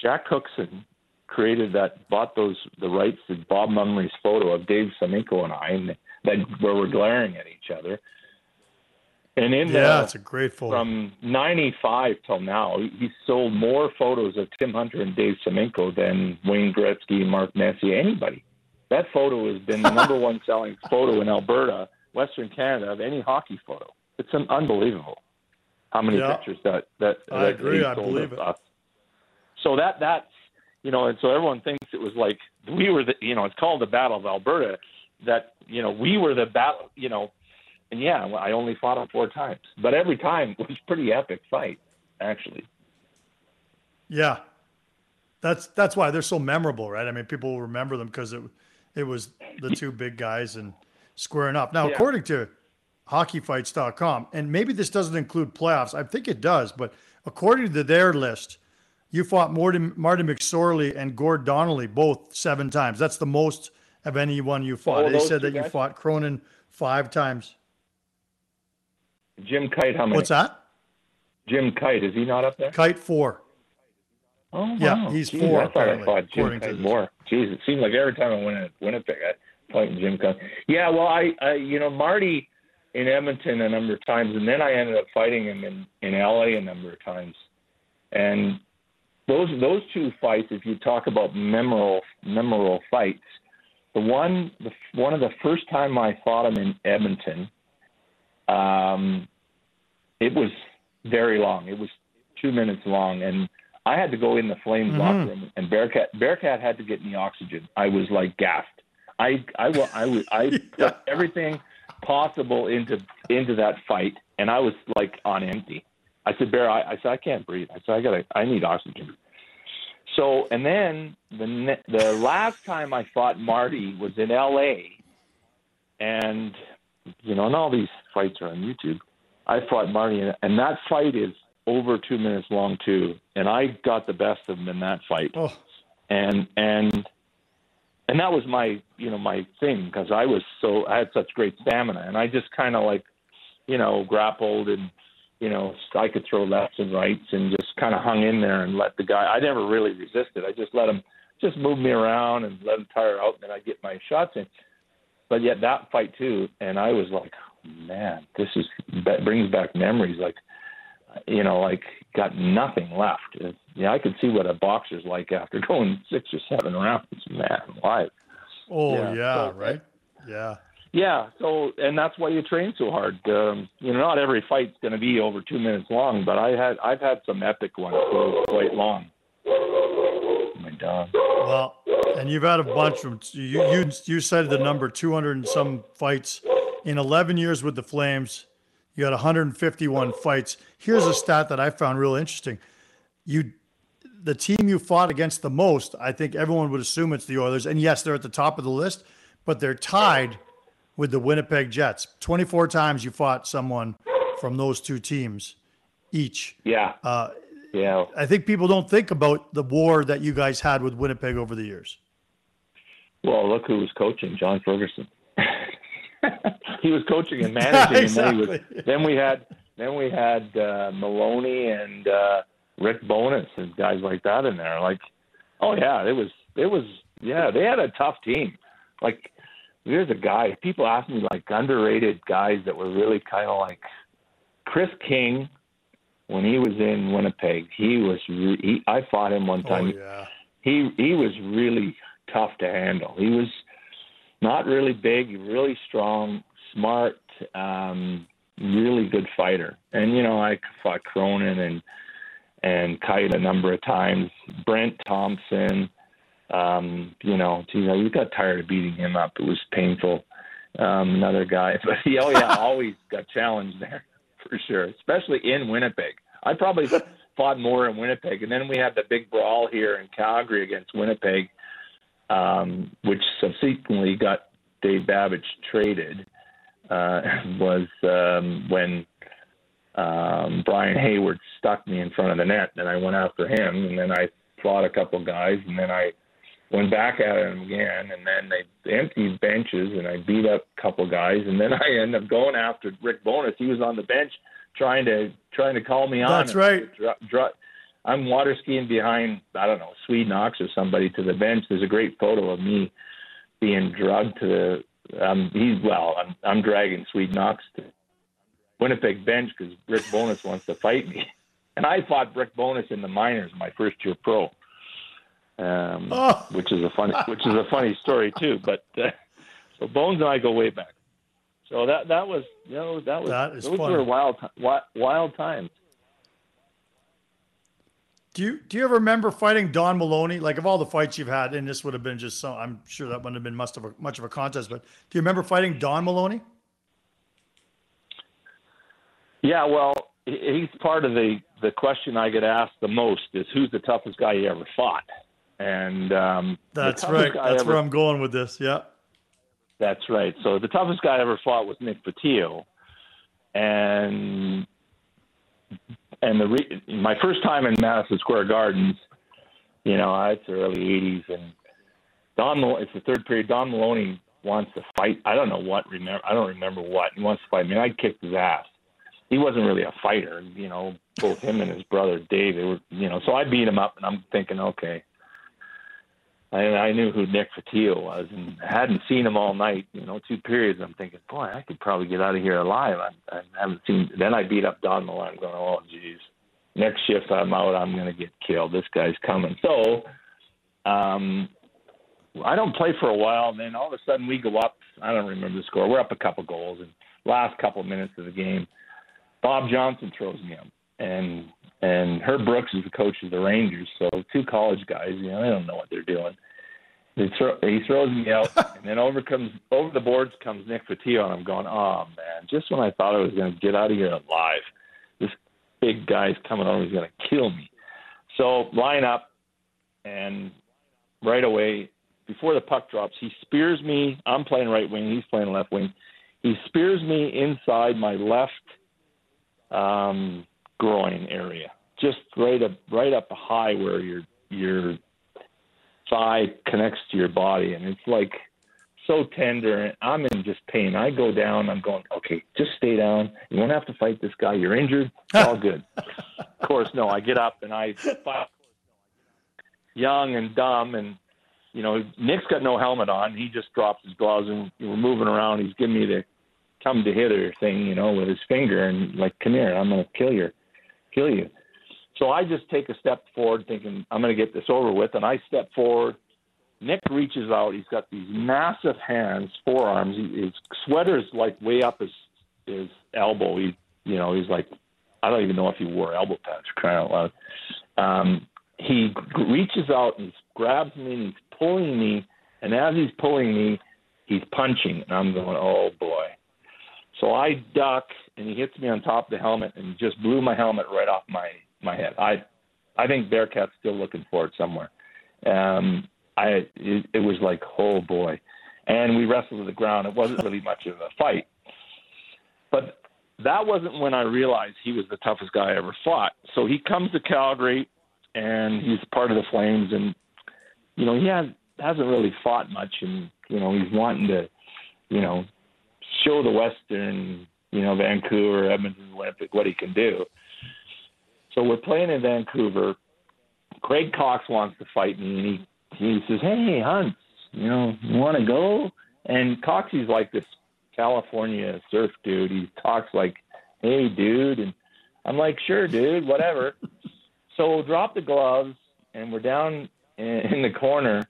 Jack Cookson created that, bought those the rights to Bob Mumley's photo of Dave Semenko and I, and that where we're glaring at each other. And in yeah, it's a great photo. From '95 till now, he sold more photos of Tim Hunter and Dave Semenko than Wayne Gretzky, Mark Messier, anybody. That photo has been the number one selling photo in Alberta, Western Canada, of any hockey photo. It's an unbelievable how many yeah. pictures that that, I that agree. I believe it. Us. So that that's you know, and so everyone thinks it was like we were the you know, it's called the Battle of Alberta. That you know, we were the battle. You know, and yeah, I only fought him four times, but every time was pretty epic fight, actually. Yeah, that's that's why they're so memorable, right? I mean, people will remember them because it it was the two big guys and squaring up. Now, yeah. according to hockeyfights.com, and maybe this doesn't include playoffs, I think it does, but according to their list, you fought Marty, Marty McSorley and Gord Donnelly both seven times. That's the most of anyone you fought. Oh, they said that you fought Cronin five times. Jim Kyte, how many? What's that? Jim Kyte, is he not up there? Kyte four. Oh, Yeah, he's Jeez, four, I thought I fought Jim Kyte more. Jeez, it seemed like every time I went to Winnipeg, I fighting Jim Kyte. Yeah, well, I, I, you know, Marty in Edmonton a number of times, and then I ended up fighting him in in LA a number of times. And those those two fights, if you talk about memorable memorable fights, the one the one of the first time I fought him in Edmonton, um, it was very long. It was two minutes long, and I had to go in the Flames Mhm. locker room, and Bearcat Bearcat had to get me oxygen. I was like gassed. I I I was I Yeah. put everything possible into into that fight, and I was like on empty. I said, Bear, I, I said I can't breathe. I said I gotta I need oxygen. So and then the ne- the last time I fought Marty was in L.A. and you know, and all these fights are on YouTube. I fought Marty, and, and that fight is over two minutes long too. And I got the best of him in that fight, Oh, and and and that was my you know my thing because I was so I had such great stamina, and I just kind of like you know grappled and you know I could throw lefts and rights and just kind of hung in there and let the guy. I never really resisted. I just let him just move me around and let him tire out, and then I get my shots in. But yet that fight too, and I was like, man, this is that brings back memories. Like, you know, like got nothing left. It- yeah, I could see what a boxer's like after going six or seven rounds. Man, alive. oh Yeah, yeah, so- right. Yeah. Yeah, so and that's why you train so hard. Um, you know, not every fight's going to be over two minutes long, but I had I've had some epic ones go quite long. Oh my dog. Well, and you've had a bunch of you. You you said the number two hundred and some fights in eleven years with the Flames. You got 151 fights. Here's a stat that I found real interesting. You, the team you fought against the most, I think everyone would assume it's the Oilers, and yes, they're at the top of the list, but they're tied with the Winnipeg Jets. 24 times you fought someone from those two teams each. Yeah, Uh, yeah. I think people don't think about the war that you guys had with Winnipeg over the years. Well, look who was coaching, John Ferguson. he was coaching and managing, and then, was, then we had then we had uh, Maloney and uh, Rick Bowness and guys like that in there. Like, oh yeah, it was it was yeah, they had a tough team. Like, there's a guy. People ask me like underrated guys that were really kind of like Kris King. When he was in Winnipeg, he was. Re- he, I fought him one time Oh, yeah. he he was really tough to handle. He was not really big, really strong, smart, um, really good fighter. And you know, I fought Cronin and and Kyte a number of times. Brent Thompson, um, you know, geez, I got tired of beating him up. It was painful. Um, another guy, but he, oh yeah, always got challenged there for sure, especially in Winnipeg. I probably fought more in Winnipeg, and then we had the big brawl here in Calgary against Winnipeg, um, which subsequently got Dave Babych traded. Uh, was um, when um, Brian Hayward stuck me in front of the net, and I went after him, and then I fought a couple guys, and then I went back at him again, and then they emptied benches, and I beat up a couple guys, and then I ended up going after Rick Bowness. He was on the bench trying to trying to call me on. That's right. Dr- dr- I'm water skiing behind I don't know Swede Knox or somebody to the bench. There's a great photo of me being drugged to the. Um, he's well. I'm I'm dragging Swede Knox to Winnipeg bench because Rick Bowness wants to fight me, and I fought Rick Bowness in the minors my first year pro, um, Oh. which is a funny which is a funny story too. But uh, so Bones and I go way back. So that that was you know that was That is those funny. were wild wild, wild times. Do you do you ever remember fighting Don Maloney? Like of all the fights you've had, and this would have been just so I'm sure that wouldn't have been much of a much of a contest, but do you remember fighting Don Maloney? Yeah, well, he's part of the the question I get asked the most is who's the toughest guy you ever fought, and um, That's right. That's ever- where I'm going with this. Yeah. That's right. So the toughest guy I ever fought was Nick Fotiu, and and the re- my first time in Madison Square Gardens, you know, it's the early '80s, and Don, it's the third period. Don Maloney wants to fight. I don't know what. Remember, I don't remember what. He wants to fight me. I kicked his ass. He wasn't really a fighter, you know. Both him and his brother Dave, they were, you know. So I beat him up, and I'm thinking, okay. I, I knew who Nick Fotiu was, and hadn't seen him all night. You know, two periods. I'm thinking, boy, I could probably get out of here alive. I, I haven't seen. Then I beat up Don. I'm going, oh, geez. Next shift I'm out, I'm going to get killed. This guy's coming. So, um, I don't play for a while, and then all of a sudden we go up. I don't remember the score. We're up a couple goals, and last couple minutes of the game, Bob Johnson throws me up, and and Herb Brooks is the coach of the Rangers. So two college guys, you know, they don't know what they're doing. They throw, he throws me out, and then over comes over the boards comes Nick Fotiu, and I'm going, oh man! Just when I thought I was going to get out of here alive, this big guy's coming over. He's going to kill me. So line up, and right away before the puck drops, he spears me. I'm playing right wing. He's playing left wing. He spears me inside my left um, groin area, just right up, right up high where your your thigh connects to your body, and it's like so tender. And I'm in just pain. I go down. I'm going, okay, just stay down. You won't have to fight this guy. You're injured. It's all good. of course, no. I get up and I fight. Young and dumb, and you know, Nick's got no helmet on. He just drops his gloves and we're moving around. He's giving me the come to hitter thing, you know, with his finger and like, come here, I'm gonna kill you, kill you. So I just take a step forward, thinking I'm gonna get this over with, and I step forward. Nick reaches out. He's got these massive hands, forearms. His sweater's like way up his his elbow. He, you know, he's like, I don't even know if he wore elbow pads. Crying out loud. Um, he reaches out and grabs me and he's pulling me, and as he's pulling me, he's punching, and I'm going, oh boy. So I duck, and he hits me on top of the helmet, and just blew my helmet right off my my head. I I think Bearcat's still looking for it somewhere. Um, I it, it was like, oh boy, and we wrestled to the ground. It wasn't really much of a fight, but that wasn't when I realized he was the toughest guy I ever fought. So he comes to Calgary, and he's part of the Flames, and you know, he has hasn't really fought much, and you know, he's wanting to, you know, show the Western, you know, Vancouver, Edmonton Olympic what he can do. So we're playing in Vancouver. Craig Coxe wants to fight me, and he he says, "Hey, Hunt, you know, you want to go?" And Coxie's like this California surf dude. He talks like, "Hey, dude," and I'm like, "Sure, dude, whatever." so we'll drop the gloves, and we're down in, in the corner,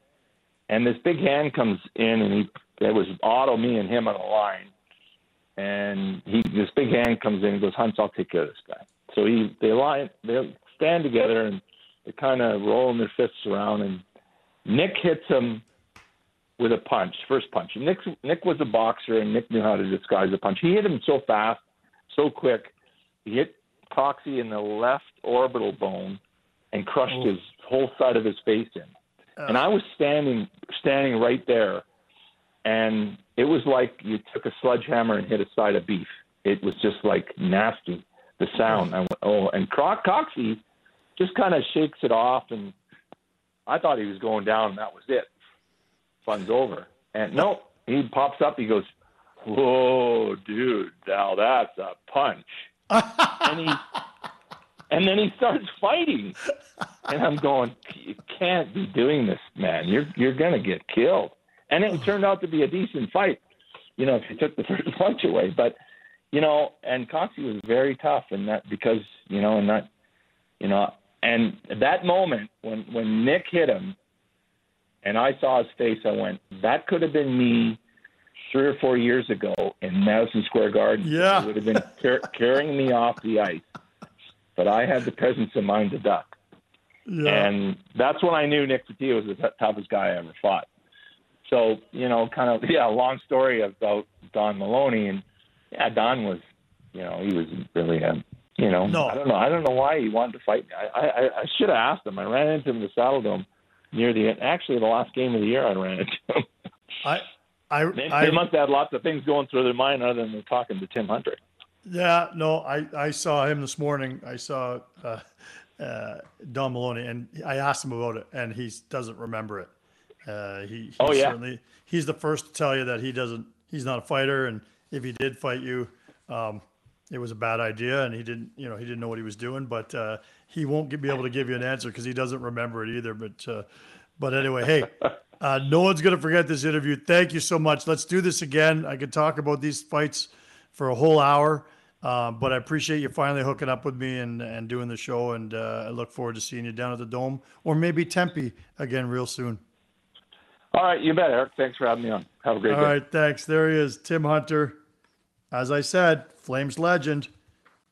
and this big hand comes in, and he it was Otto, me, and him on the line, and he this big hand comes in and goes, Hunts, I'll take care of this guy. So he they lie they stand together and they kind of rolling their fists around, and Nick hits him with a punch, first punch. Nick Nick was a boxer, and Nick knew how to disguise a punch. He hit him so fast, so quick. He hit Coxie in the left orbital bone and crushed oh. his whole side of his face in. Oh. And uh. I was standing standing right there, and it was like you took a sledgehammer and hit a side of beef. It was just like nasty. The sound. I went, oh, and Croc Coxie just kind of shakes it off, and I thought he was going down, and that was it. Fun's over. And no, he pops up. He goes, "Whoa, dude! Now that's a punch." and he and then he starts fighting, and I'm going, you can't be doing this, man. You're you're gonna get killed. And it turned out to be a decent fight, you know, if you took the first punch away. But you know, and Coxie was very tough, and that because you know, and that you know, and that moment when when Nick hit him, and I saw his face, I went, that could have been me three or four years ago in Madison Square Garden. Yeah, it would have been car- carrying me off the ice but I had the presence of mind to duck. Yeah. And that's when I knew Nick Fotiu was the toughest guy I ever fought. So, you know, kind of, yeah, long story about Don Maloney. And, yeah, Don was, you know, he was really a, you know, no. I don't know. I don't know why he wanted to fight me. I, I, I should have asked him. I ran into him in the Saddledome near the end. Actually, the last game of the year, I ran into him. I, I, they, I, they must have had lots of things going through their mind other than talking to Tim Hunter. Yeah, no, I, I saw him this morning. I saw uh, uh, Don Maloney, and I asked him about it, and he doesn't remember it. Uh, he, he Oh, yeah. certainly he's the first to tell you that he doesn't. He's not a fighter, and if he did fight you, um, it was a bad idea, and he didn't. You know, he didn't know what he was doing. But uh, he won't be able to give you an answer because he doesn't remember it either. But uh, but anyway, hey. Uh, no one's going to forget this interview. Thank you so much. Let's do this again. I could talk about these fights for a whole hour, uh, but I appreciate you finally hooking up with me and, and doing the show. And uh, I look forward to seeing you down at the Dome or maybe Tempe again real soon. All right, you bet, Eric. Thanks for having me on. Have a great All day. All right, thanks. There he is, Tim Hunter. As I said, Flames legend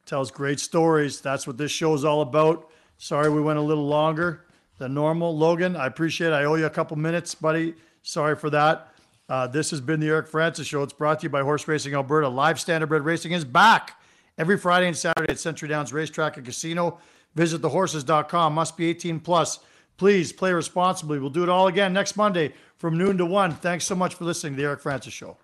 tells great stories. That's what this show is all about. Sorry we went a little longer than normal. Logan, I appreciate it. I owe you a couple minutes, buddy. Sorry for that. Uh, this has been the Eric Francis Show. It's brought to you by Horse Racing Alberta. Live Standardbred Racing is back every Friday and Saturday at Century Downs Racetrack and Casino. Visit thehorses.com. Must be 18 plus. Please play responsibly. We'll do it all again next Monday from noon to 1. Thanks so much for listening to the Eric Francis Show.